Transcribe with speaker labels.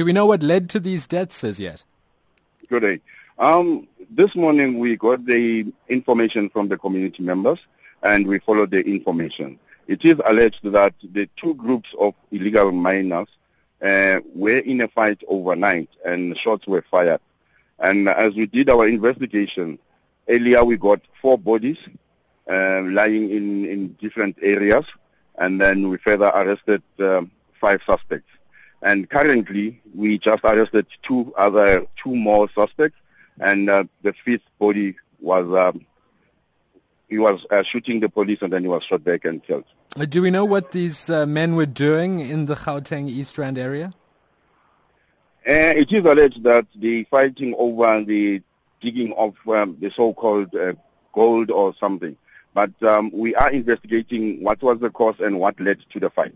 Speaker 1: Do we know what led to these deaths as yet?
Speaker 2: Good day. Um, this morning we got the information from the community members and we followed the information. It is alleged that the two groups of illegal miners uh, were in a fight overnight and shots were fired. And as we did our investigation, earlier we got four bodies uh, lying in, in different areas and then we further arrested um, five suspects. And currently we just arrested two other, two more suspects and uh, the fifth body was um, he was uh, shooting the police and then he was shot back and killed.
Speaker 1: Uh, do we know what these uh, men were doing in the Gauteng East Rand area?
Speaker 2: Uh, it is alleged that the fighting over the digging of um, the so-called uh, gold or something. But um, we are investigating what was the cause and what led to the fight.